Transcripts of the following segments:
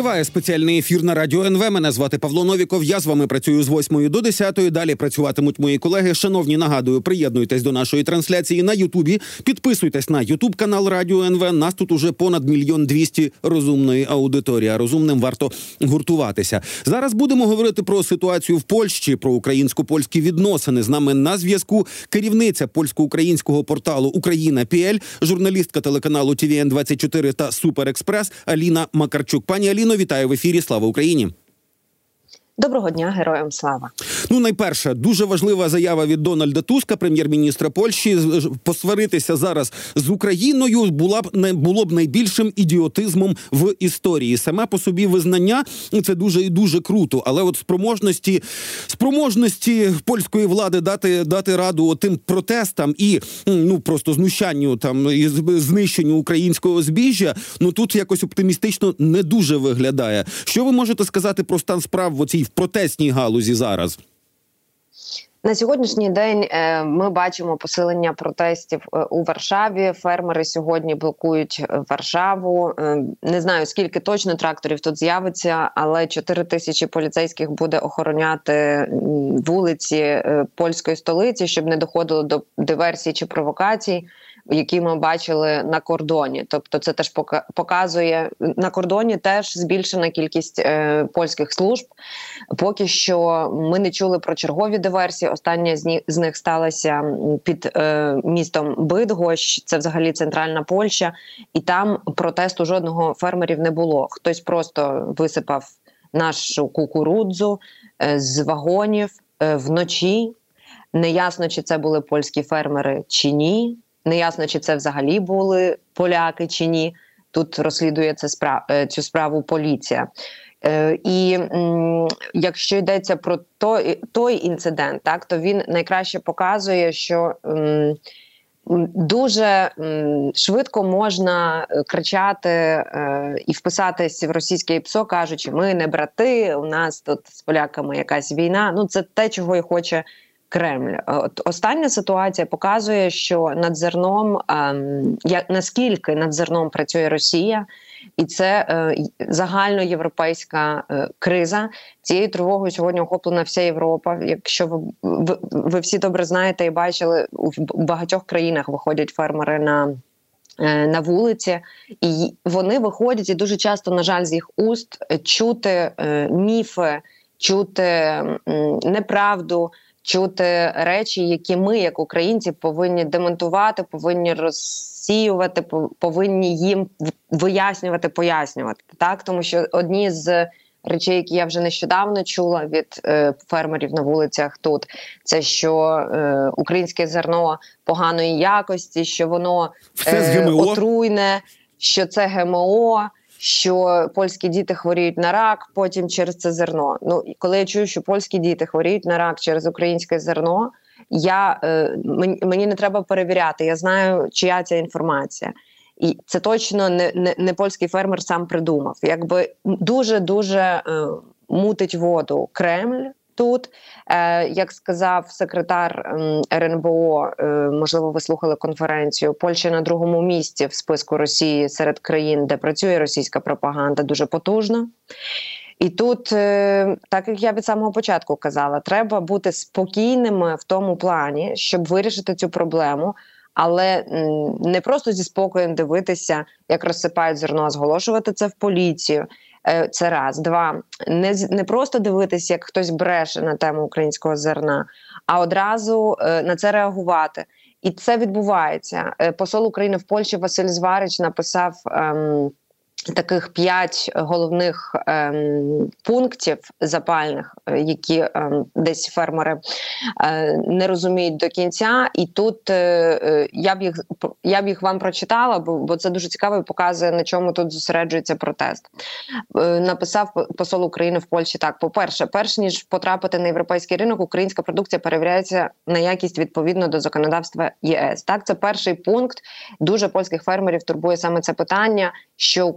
Триває спеціальний ефір на радіо НВ. Мене звати Павло Новіков. Я з вами працюю з 8 до 10. Далі працюватимуть мої колеги. Шановні, нагадую, приєднуйтесь до нашої трансляції на Ютубі. Підписуйтесь на Ютуб канал Радіо НВ. Нас тут уже понад мільйон двісті розумної аудиторії. Розумним варто гуртуватися. Зараз будемо говорити про ситуацію в Польщі, про українсько-польські відносини. З нами на зв'язку керівниця польсько-українського порталу Україна Піель, журналістка телеканалу ТВН 24 та Суперекспрес Аліна Макарчук. Пані Аліно, вітаю в ефірі. Слава Україні. Доброго дня, героям слава. Ну, найперше, дуже важлива заява від Дональда Туска, прем'єр-міністра Польщі. Посваритися зараз з Україною була б не було б найбільшим ідіотизмом в історії. Саме по собі визнання це дуже і дуже круто. Але от спроможності спроможності польської влади дати дати раду тим протестам і ну просто знущанню там і знищенню українського збіжжя. Ну тут якось оптимістично не дуже виглядає. Що ви можете сказати про стан справ в оцій протестній галузі зараз? На сьогоднішній день е, ми бачимо посилення протестів е, у Варшаві. Фермери сьогодні блокують е, Варшаву. Не знаю скільки точно тракторів тут з'явиться, але 4 тисячі поліцейських буде охороняти вулиці польської столиці, щоб не доходило до диверсій чи провокацій які ми бачили на кордоні. Тобто, це теж показує на кордоні теж збільшена кількість е, польських служб. Поки що ми не чули про чергові диверсії. Остання з, них сталася під е, містом Бидгощ, це взагалі центральна Польща, і там протесту жодного фермерів не було. Хтось просто висипав нашу кукурудзу е, з вагонів е, вночі. Неясно, чи це були польські фермери чи ні. Неясно, чи це взагалі були поляки чи ні. Тут розслідує це справ е, цю справу поліція. Е, І якщо йдеться про той той інцидент, так то він найкраще показує, що дуже швидко можна е, кричати і вписатись в російське ПСО, кажучи, ми не брати. У нас тут з поляками якась війна. Ну це те, чого і хоче Кремль. От остання ситуація показує, що над зерном ем, як наскільки над зерном працює Росія, і це е, загальноєвропейська е, криза. Цією тривогою сьогодні охоплена вся Європа. Якщо ви, ви, всі добре знаєте і бачили, у багатьох країнах виходять фермери на. Е, на вулиці, і вони виходять, і дуже часто, на жаль, з їх уст чути е, міфи, чути неправду чути речі, які ми, як українці, повинні демонтувати, повинні розсіювати, повинні їм вияснювати, пояснювати так, тому що одні з речей, які я вже нещодавно чула від е, фермерів на вулицях, тут це що е, українське зерно поганої якості, що воно е, отруйне, що це ГМО що польські діти хворіють на рак, потім через це зерно. Ну коли я чую, що польські діти хворіють на рак через українське зерно, я е, мені, не треба перевіряти. Я знаю, чия ця інформація. І це точно не не, не польський фермер сам придумав. Якби дуже дуже е, мутить воду Кремль тут. Е, Як сказав секретар РНБО, е, можливо, ви слухали конференцію. Польща на другому місці в списку Росії серед країн, де працює російська пропаганда, дуже потужна. І тут, е, так як я від самого початку казала, треба бути спокійними в тому плані, щоб вирішити цю проблему. Але не просто зі спокоєм дивитися, як розсипають зерно, зголошувати це в поліцію, це раз, два не не просто дивитися, як хтось бреше на тему українського зерна, а одразу е, на це реагувати. І це відбувається. Е, посол України в Польщі Василь Зварич написав. Ем, Таких п'ять головних ем, пунктів запальних, е, які ем, десь фермери е, не розуміють до кінця, і тут е, е, я б їх я б їх вам прочитала, бо бо це дуже цікаво і показує на чому тут зосереджується протест. Е, написав посол України в Польщі так: по перше, перш ніж потрапити на європейський ринок, українська продукція перевіряється на якість відповідно до законодавства ЄС. Так, це перший пункт. Дуже польських фермерів турбує саме це питання, що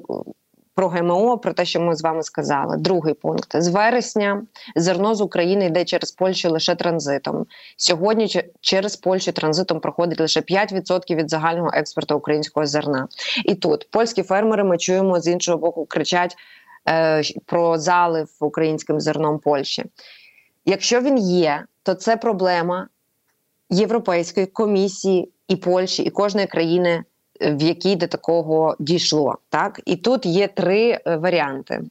про ГМО, про те, що ми з вами сказали. Другий пункт з вересня зерно з України йде через Польщу лише транзитом. Сьогодні через Польщу транзитом проходить лише 5% від загального експорту українського зерна. І тут польські фермери ми чуємо з іншого боку, кричать. е, про залив українським зерном Польщі. Якщо він є, то це проблема Європейської комісії і Польщі, і кожної країни, в якій до такого дійшло. Так і тут є три варіанти.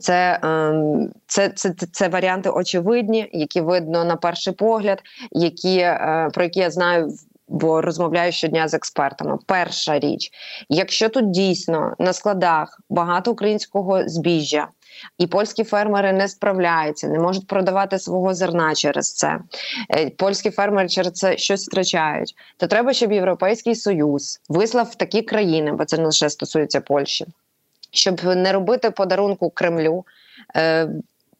Це ем, це, це, це варіанти очевидні, які видно на перший погляд, які е, про які я знаю, бо розмовляю щодня з експертами. Перша річ, якщо тут дійсно на складах багато українського збіжжя, і польські фермери не справляються, не можуть продавати свого зерна через це. Е, польські фермери через це щось втрачають. То треба, щоб європейський союз вислав такі країни, бо це не лише стосується Польщі щоб не робити подарунку Кремлю. Е,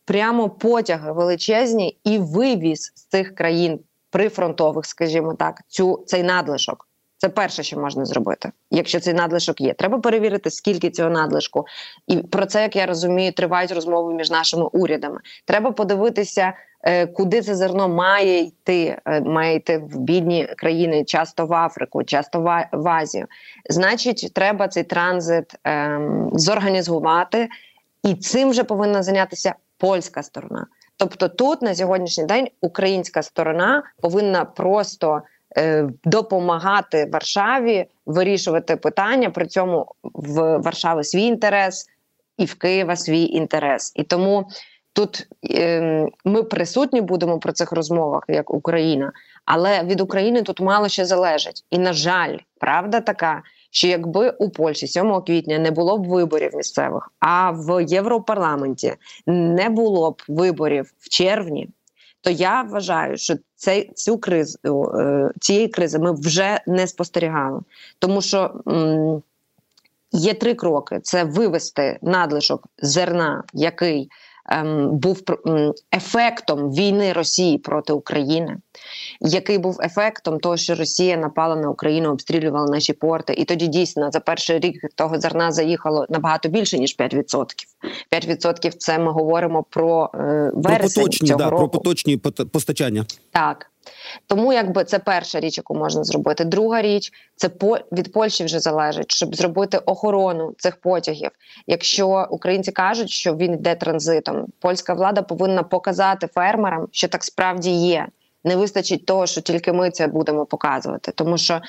Прямо потяги величезні і вивіз з цих країн прифронтових, скажімо так, цю цей надлишок. Це перше, що можна зробити, якщо цей надлишок є. Треба перевірити, скільки цього надлишку, і про це, як я розумію, тривають розмови між нашими урядами. Треба подивитися, Е, куди це зерно має йти, е, має йти в бідні країни, часто в Африку, часто в Азію. Значить, треба цей транзит ем, зорганізувати, і цим вже повинна зайнятися польська сторона. Тобто, тут на сьогоднішній день українська сторона повинна просто допомагати Варшаві вирішувати питання. При цьому в Варшави свій інтерес і в Києва свій інтерес. І тому Тут е, ми присутні будемо про цих розмовах як Україна, але від України тут мало ще залежить. І на жаль, правда така, що якби у Польщі 7 квітня не було б виборів місцевих, а в Європарламенті не було б виборів в червні, то я вважаю, що цей цю кризу е, цієї кризи ми вже не спостерігали, тому що. Є три кроки: це вивести надлишок зерна, який був ефектом війни Росії проти України, який був ефектом того, що Росія напала на Україну, обстрілювала наші порти, і тоді дійсно за перший рік того зерна заїхало набагато більше ніж 5%. 5% – це ми говоримо про е, вересень про поточні, цього да, року. про поточні постачання. Так. Тому якби це перша річ, яку можна зробити. Друга річ це по від Польщі вже залежить, щоб зробити охорону цих потягів. Якщо українці кажуть, що він йде транзитом, польська влада повинна показати фермерам, що так справді є. Не вистачить того, що тільки ми це будемо показувати, тому що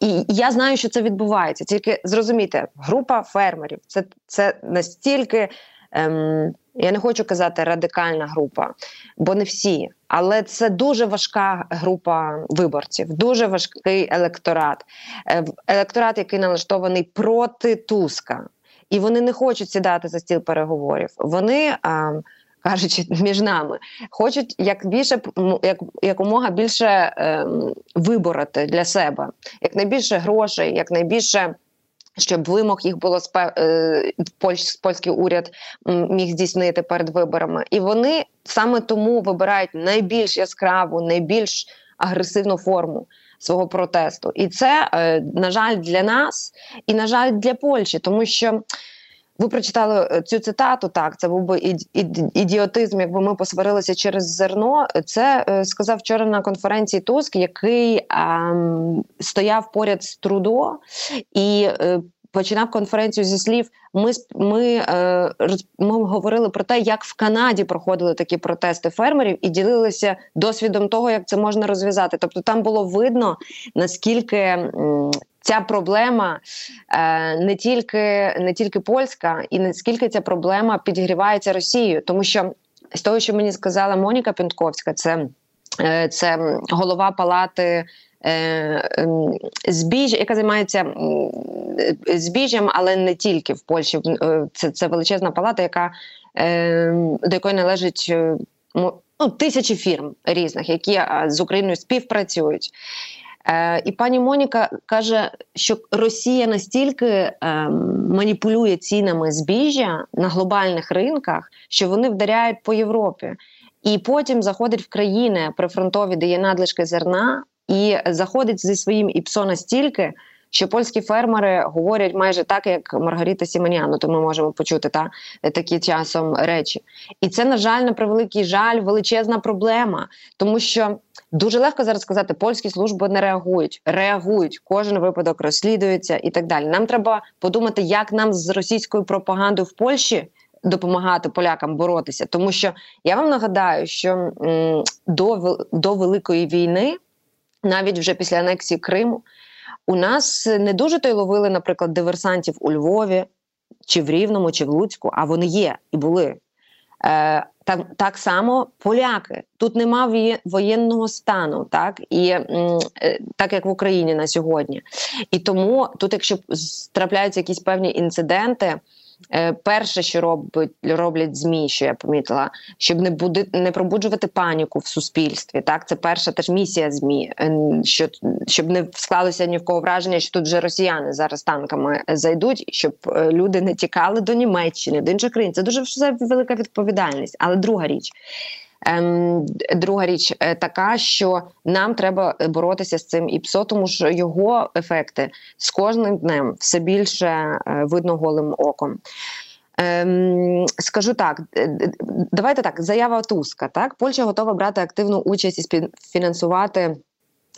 і я знаю, що це відбувається. Тільки зрозумійте, група фермерів це це настільки. Ем, я не хочу казати радикальна група, бо не всі. Але це дуже важка група виборців, дуже важкий електорат, е, електорат, який налаштований проти Туска, і вони не хочуть сідати за стіл переговорів. Вони а, кажучи між нами, хочуть як більше як якомога більше ем, вибороти для себе, як найбільше грошей, як найбільше щоб вимог їх було е, польський уряд міг здійснити перед виборами, і вони саме тому вибирають найбільш яскраву, найбільш агресивну форму свого протесту. І це е, на жаль для нас, і на жаль для Польщі, тому що. Ви прочитали е, цю цитату. Так, це був би ідіотизм, якби ми посварилися через зерно. Це е, сказав вчора на конференції Туск, який е, стояв поряд з Трудо і. Е, Починав конференцію зі слів. Ми ми, ми говорили про те, як в Канаді проходили такі протести фермерів, і ділилися досвідом того, як це можна розв'язати. Тобто, там було видно наскільки ця проблема е, не тільки не тільки польська, і наскільки ця проблема підігрівається Росією, тому що з того, що мені сказала Моніка Пінтковська, це, е, це голова палати. Е, ем, збіж, яка займається збіжжям, але не тільки в Польщі. Це це величезна палата, яка ем, до якої належить ну, тисячі фірм різних, які з Україною співпрацюють. Е, і пані Моніка каже, що Росія настільки е, маніпулює цінами збіжжя на глобальних ринках, що вони вдаряють по Європі, і потім заходить в країни прифронтові, де є надлишки зерна, і заходить зі своїм ІПСО настільки, що польські фермери говорять майже так, як Маргарита Сіманяну, то ми можемо почути та такі часом речі. І це, на жаль, на превеликий жаль, величезна проблема, тому що дуже легко зараз сказати, польські служби не реагують, реагують, кожен випадок розслідується і так далі. Нам треба подумати, як нам з російською пропагандою в Польщі допомагати полякам боротися, тому що я вам нагадаю, що до, до великої війни, навіть вже після анексії Криму, у нас не дуже то й ловили, наприклад, диверсантів у Львові, чи в Рівному, чи в Луцьку, а вони є і були. Е, Так так само поляки. Тут нема воєнного стану, так і е, так як в Україні на сьогодні. І тому тут, якщо трапляються якісь певні інциденти. Е, перше, що робить роблять змі, що я помітила, щоб не буде не пробуджувати паніку в суспільстві. Так, це перша теж місія змі, е, що щоб не склалося ні в кого враження, що тут вже росіяни зараз танками зайдуть, щоб е, люди не тікали до Німеччини, до інших країн. Це дуже велика відповідальність. Але друга річ. Ем, Друга річ е, така, що нам треба боротися з цим ІПСО, тому що його ефекти з кожним днем все більше е, видно голим оком. Ем, Скажу так, давайте так. Заява Туска. Так, Польща готова брати активну участь і співфінансувати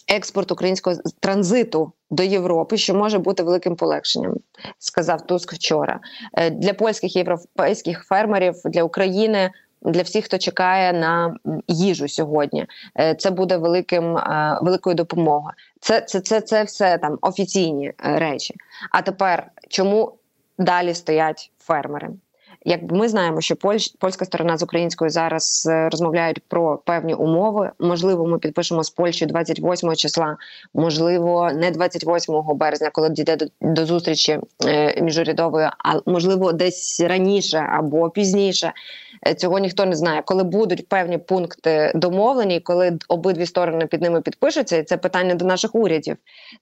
експорт українського транзиту до Європи, що може бути великим полегшенням, сказав Туск вчора. Е, для польських європейських фермерів для України для всіх, хто чекає на їжу сьогодні. Е, це буде великим е, великою допомогою. Це це, це, це все там офіційні е, речі. А тепер чому далі стоять фермери? Як ми знаємо, що Польщ, польська сторона з українською зараз розмовляють про певні умови. Можливо, ми підпишемо з Польщею 28 числа, можливо, не 28 березня, коли дійде до, до зустрічі е, міжурядової, а можливо, десь раніше або пізніше. Е, цього ніхто не знає. Коли будуть певні пункти домовлені, коли обидві сторони під ними підпишуться, і це питання до наших урядів.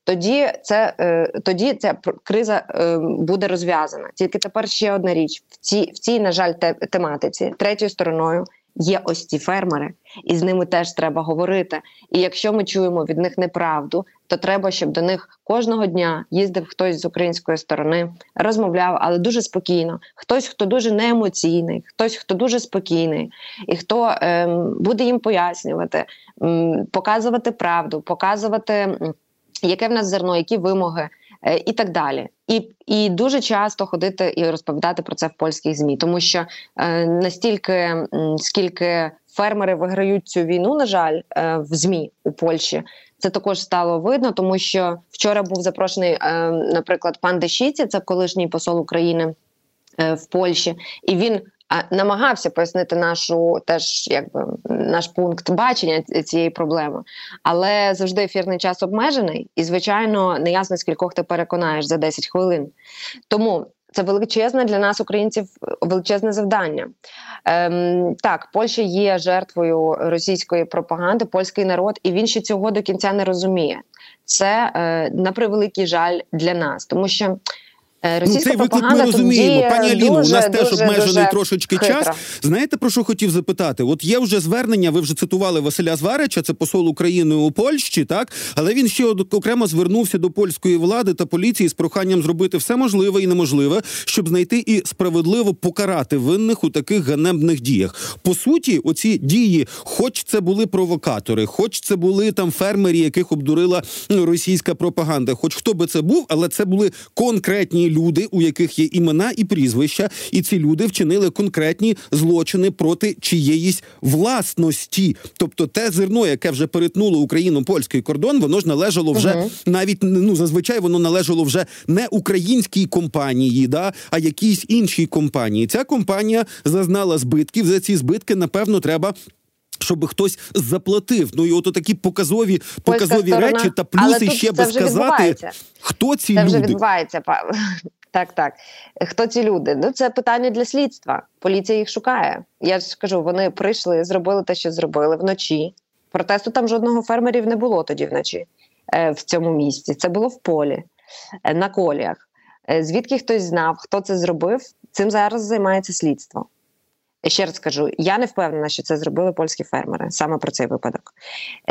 Тоді це е, тоді ця криза е, буде розв'язана. Тільки тепер ще одна річ в цій в цій, на жаль, тематиці третьою стороною є ось ці фермери, і з ними теж треба говорити. І якщо ми чуємо від них неправду, то треба, щоб до них кожного дня їздив хтось з української сторони, розмовляв, але дуже спокійно. Хтось, хто дуже неемоційний, хтось, хто дуже спокійний, і хто ем, буде їм пояснювати, ем, показувати правду, показувати. Яке в нас зерно, які вимоги, і так далі. І і дуже часто ходити і розповідати про це в польських змі, тому що е, настільки скільки фермери виграють цю війну, на жаль, е, в змі у Польщі. Це також стало видно, тому що вчора був запрошений, е, наприклад, пан Дешіці, це колишній посол України е, в Польщі, і він намагався пояснити нашу теж якби наш пункт бачення цієї проблеми, але завжди ефірний час обмежений, і звичайно не ясно скількох ти переконаєш за 10 хвилин. Тому це величезне для нас, українців, величезне завдання. Ем, Так, Польща є жертвою російської пропаганди, польський народ, і він ще цього до кінця не розуміє. Це е, на превеликий жаль для нас, тому що. Е, ну, цей виклик ми розуміємо. Пані Аліно, у нас теж обмежений трошечки хитро. час. Знаєте, про що хотів запитати? От є вже звернення, ви вже цитували Василя Зварича, це посол України у Польщі, так? Але він ще окремо звернувся до польської влади та поліції з проханням зробити все можливе і неможливе, щоб знайти і справедливо покарати винних у таких ганебних діях. По суті, оці дії, хоч це були провокатори, хоч це були там фермери, яких обдурила ну, російська пропаганда, хоч хто би це був, але це були конкретні люди, у яких є імена і прізвища, і ці люди вчинили конкретні злочини проти чиєїсь власності. Тобто, те зерно, яке вже перетнуло україно польський кордон, воно ж належало вже угу. навіть ну зазвичай воно належало вже не українській компанії, да а якійсь іншій компанії. Ця компанія зазнала збитків. За ці збитки напевно треба щоб хтось заплатив. Ну і от такі показові показові речі та плюси ще би сказати, хто ці це люди. вже відбувається. Так, так. Хто ці люди? Ну це питання для слідства. Поліція їх шукає. Я ж кажу, вони прийшли, зробили те, що зробили вночі. Протесту там жодного фермерів не було тоді вночі е, в цьому місці. Це було в полі, е, на коліях. Е, звідки хтось знав, хто це зробив? Цим зараз займається слідство. Ще раз скажу, я не впевнена, що це зробили польські фермери саме про цей випадок.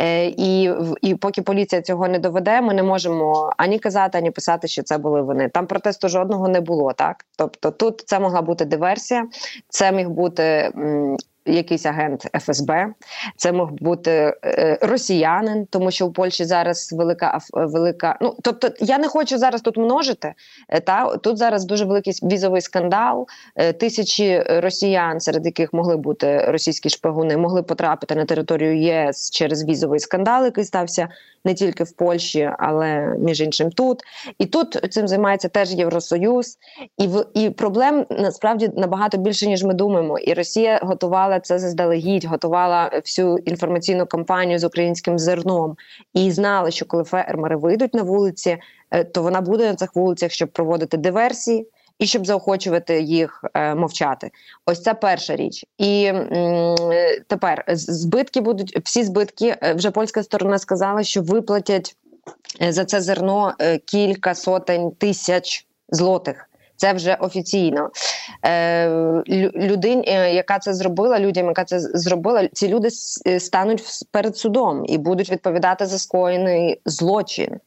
Е, І і поки поліція цього не доведе, ми не можемо ані казати, ані писати, що це були вони. Там протесту жодного не було. Так, тобто, тут це могла бути диверсія, це міг бути м, якийсь агент ФСБ, це мог бути е, росіянин, тому що у Польщі зараз велика велика. Ну тобто, я не хочу зараз тут множити. Е, та тут зараз дуже великий візовий скандал. Е, тисячі росіян, серед яких могли бути російські шпигуни, могли потрапити на територію ЄС через візовий скандал, який стався не тільки в Польщі, але між іншим тут. І тут цим займається теж Євросоюз, і в і проблем насправді набагато більше ніж ми думаємо. І Росія готувала це заздалегідь, готувала всю інформаційну кампанію з українським зерном і знала, що коли фермери вийдуть на вулиці, е, то вона буде на цих вулицях, щоб проводити диверсії і щоб заохочувати їх е, мовчати. Ось це перша річ. І м, тепер збитки будуть всі збитки. Е, вже польська сторона сказала, що виплатять е, за це зерно е, кілька сотень тисяч злотих. Це вже офіційно Е, людині, е, яка це зробила, людям, яка це зробила, ці люди стануть перед судом і будуть відповідати за скоєний злочин,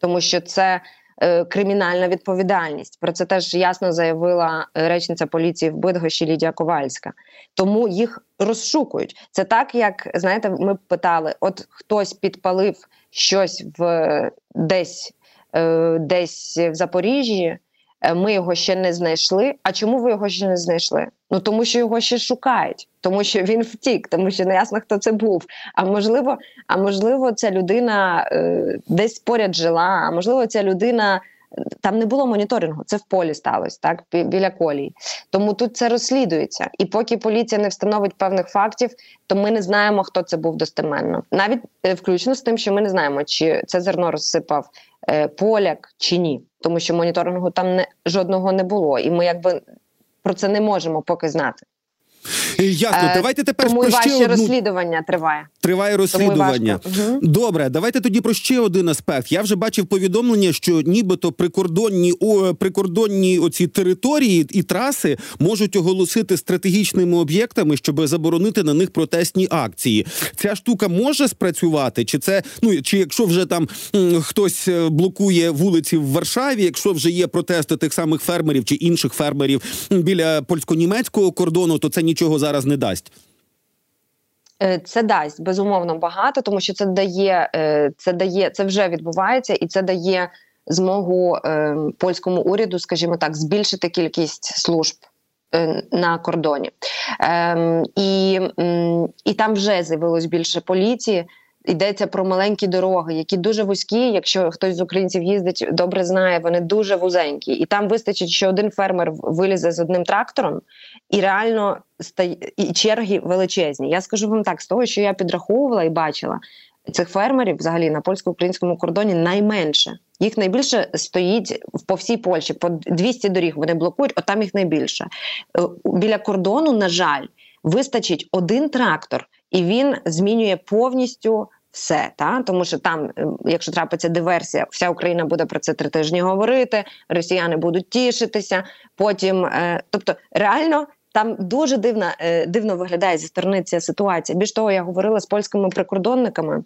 тому що це Е, кримінальна відповідальність. Про це теж ясно заявила речниця поліції в Бидгощі Лідія Ковальська. Тому їх розшукують. Це так, як знаєте, ми питали: от хтось підпалив щось в десь, е, десь в Запоріжжі. Е, ми його ще не знайшли. А чому ви його ще не знайшли? Ну тому що його ще шукають, тому що він втік, тому що не ясно, хто це був. А можливо, а можливо, ця людина е, десь поряд жила. А можливо, ця людина. Там не було моніторингу, це в полі сталося, так біля колії. Тому тут це розслідується. І поки поліція не встановить певних фактів, то ми не знаємо, хто це був достеменно. Навіть е, включно з тим, що ми не знаємо, чи це зерно розсипав е, поляк чи ні тому що моніторингу там не жодного не було, і ми якби про це не можемо поки знати. Ясно, е, давайте тепер Тому про ще ще одну... розслідування триває. Триває розслідування. Угу. Добре, давайте тоді про ще один аспект. Я вже бачив повідомлення, що нібито прикордонні о, прикордонні оці території і траси можуть оголосити стратегічними об'єктами, щоб заборонити на них протестні акції. Ця штука може спрацювати, чи це ну чи якщо вже там м, хтось е, блокує вулиці в Варшаві, якщо вже є протести тих самих фермерів чи інших фермерів біля польсько-німецького кордону, то це нічого зараз не дасть. Е, це дасть безумовно багато, тому що це дає, е, це дає, це вже відбувається, і це дає змогу е, польському уряду, скажімо так, збільшити кількість служб. На кордоні ем, і і там вже з'явилось більше поліції. Йдеться про маленькі дороги, які дуже вузькі. Якщо хтось з українців їздить, добре знає, вони дуже вузенькі, і там вистачить, що один фермер вилізе з одним трактором, і реально і черги величезні. Я скажу вам так: з того, що я підраховувала і бачила цих фермерів, взагалі на польсько-українському кордоні найменше. Їх найбільше стоїть по всій Польщі, по 200 доріг вони блокують, от там їх найбільше. Е, біля кордону, на жаль, вистачить один трактор, і він змінює повністю все. Та? Тому що там, е, якщо трапиться диверсія, вся Україна буде про це три тижні говорити, росіяни будуть тішитися. Потім, е, тобто, реально. Там дуже дивно, е, дивно виглядає зі сторони ця ситуація. Більш того, я говорила з польськими прикордонниками,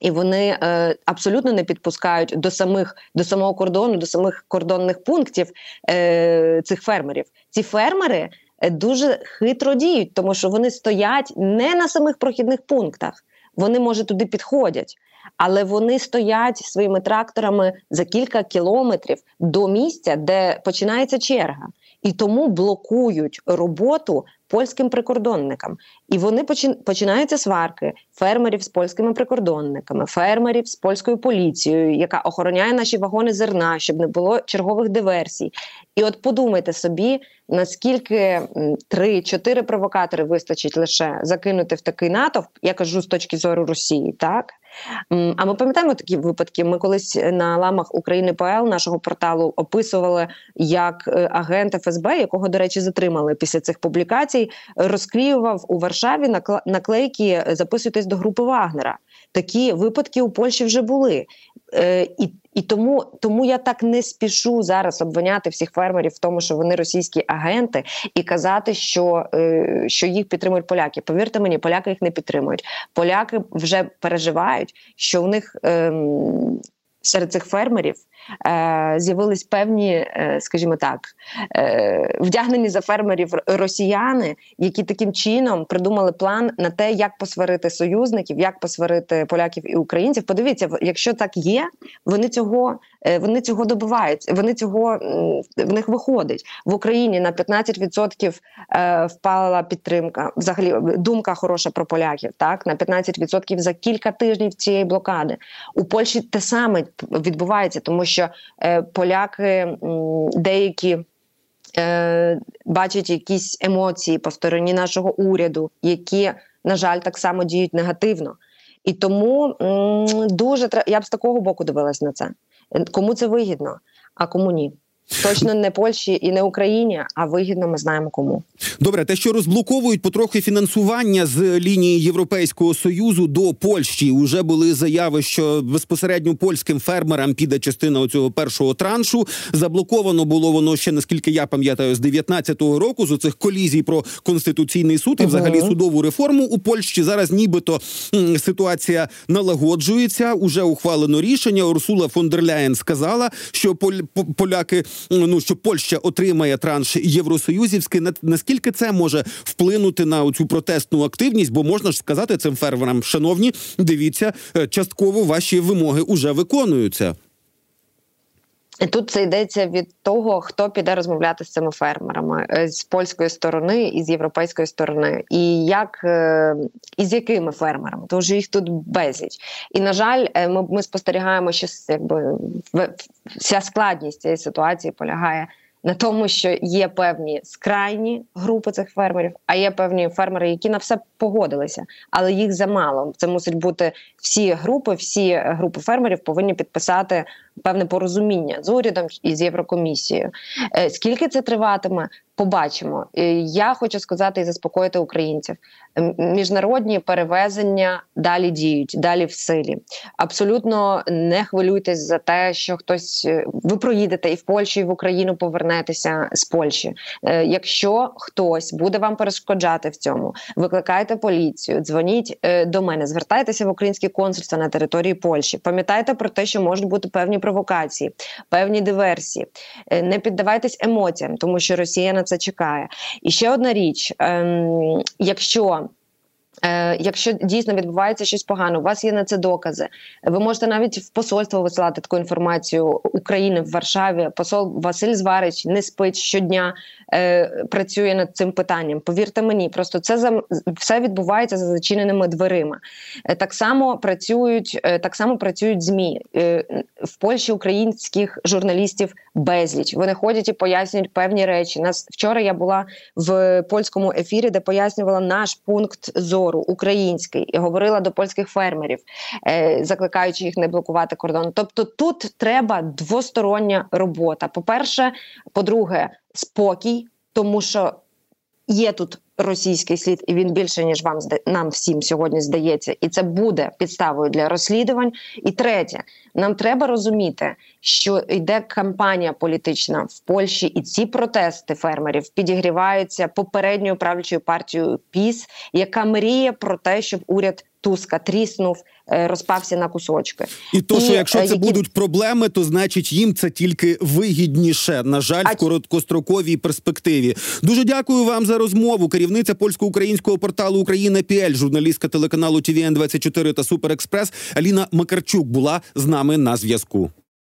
і вони е, абсолютно не підпускають до самих до самого кордону, до самих кордонних пунктів е, цих фермерів. Ці фермери дуже хитро діють, тому що вони стоять не на самих прохідних пунктах. Вони може туди підходять, але вони стоять своїми тракторами за кілька кілометрів до місця, де починається черга, і тому блокують роботу польським прикордонникам. І вони починаються сварки фермерів з польськими прикордонниками, фермерів з польською поліцією, яка охороняє наші вагони зерна, щоб не було чергових диверсій. І от подумайте собі, наскільки три-чотири провокатори вистачить лише закинути в такий натовп, я кажу з точки зору Росії, так а ми пам'ятаємо такі випадки. Ми колись на ламах України ПЛ нашого порталу описували, як е, агент ФСБ, якого, до речі, затримали після цих публікацій, розклеював у Варшаві наклейки «Записуйтесь до групи Вагнера. Такі випадки у Польщі вже були. Е, і І тому тому я так не спішу зараз обвиняти всіх фермерів в тому, що вони російські агенти, і казати, що е, що їх підтримують поляки. Повірте мені, поляки їх не підтримують. Поляки вже переживають, що у них е, серед цих фермерів е, з'явились певні, е, скажімо так, е, вдягнені за фермерів росіяни, які таким чином придумали план на те, як посварити союзників, як посварити поляків і українців. Подивіться, якщо так є, вони цього е, вони цього добиваються. Вони цього в них виходить в Україні на 15% е, впала підтримка. Взагалі думка хороша про поляків. Так на 15% за кілька тижнів цієї блокади у Польщі те саме відбувається, тому що е, поляки деякі. Е, бачать якісь емоції по стороні нашого уряду, які, на жаль, так само діють негативно. І тому м, дуже я б з такого боку дивилась на це. Кому це вигідно, а кому ні. Точно не Польщі і не Україні, а вигідно ми знаємо кому. Добре, те, що розблоковують потрохи фінансування з лінії Європейського союзу до Польщі, уже були заяви, що безпосередньо польським фермерам піде частина цього першого траншу. Заблоковано було воно ще наскільки я пам'ятаю, з 19-го року з оцих колізій про конституційний суд і угу. взагалі судову реформу у Польщі. Зараз нібито ситуація налагоджується. Уже ухвалено рішення. Урсула фон дер Ляєн сказала, що поляки ну що Польща отримає транш євросоюзівський. наскільки це може вплинути на цю протестну активність? Бо можна ж сказати цим фермерам, шановні, дивіться, е, частково ваші вимоги уже виконуються. Тут це йдеться від того, хто піде розмовляти з цими фермерами е, з польської сторони і з європейської сторони, і як е, і з якими фермерами, тому що їх тут безліч. І на жаль, ми ми спостерігаємо, що якби вся складність цієї ситуації полягає на тому, що є певні скрайні групи цих фермерів, а є певні фермери, які на все погодилися, але їх замало. Це мусить бути всі групи, всі групи фермерів повинні підписати певне порозуміння з урядом і з Єврокомісією. Е, скільки це триватиме? Побачимо. Я хочу сказати і заспокоїти українців. Міжнародні перевезення далі діють, далі в силі. Абсолютно не хвилюйтесь за те, що хтось е, ви проїдете і в Польщу, і в Україну повернетеся з Польщі. Е, якщо хтось буде вам перешкоджати в цьому, викликайте поліцію, дзвоніть до мене, звертайтеся в українське консульство на території Польщі. Пам'ятайте про те, що можуть бути певні провокації, певні диверсії. Е, не піддавайтесь емоціям, тому що Росія на це чекає. І ще одна річ: ем, якщо Е, Якщо дійсно відбувається щось погане, у вас є на це докази. Ви можете навіть в посольство висилати таку інформацію України в Варшаві. Посол Василь Зварич не спить щодня, е, працює над цим питанням. Повірте мені, просто це за все відбувається за зачиненими дверима. Е, так само працюють, так само працюють змі в Польщі. Українських журналістів безліч. Вони ходять і пояснюють певні речі. Нас вчора я була в польському ефірі, де пояснювала наш пункт зору зору український і говорила до польських фермерів, е, закликаючи їх не блокувати кордон. Тобто, тут треба двостороння робота. По перше, по-друге, спокій, тому що є тут російський слід, і він більше ніж вам нам всім сьогодні здається, і це буде підставою для розслідувань. І третє, нам треба розуміти, що йде кампанія політична в Польщі, і ці протести фермерів підігріваються попередньою правлячою партією ПІС, яка мріє про те, щоб уряд Туска тріснув, е, розпався на кусочки, і то, що якщо е, це які... будуть проблеми, то значить їм це тільки вигідніше. На жаль, а... в короткостроковій перспективі. Дуже дякую вам за розмову. Керівниця польсько-українського порталу Україна Піель, журналістка телеканалу ТВН 24 та Суперекспрес Аліна Макарчук була з нами на зв'язку.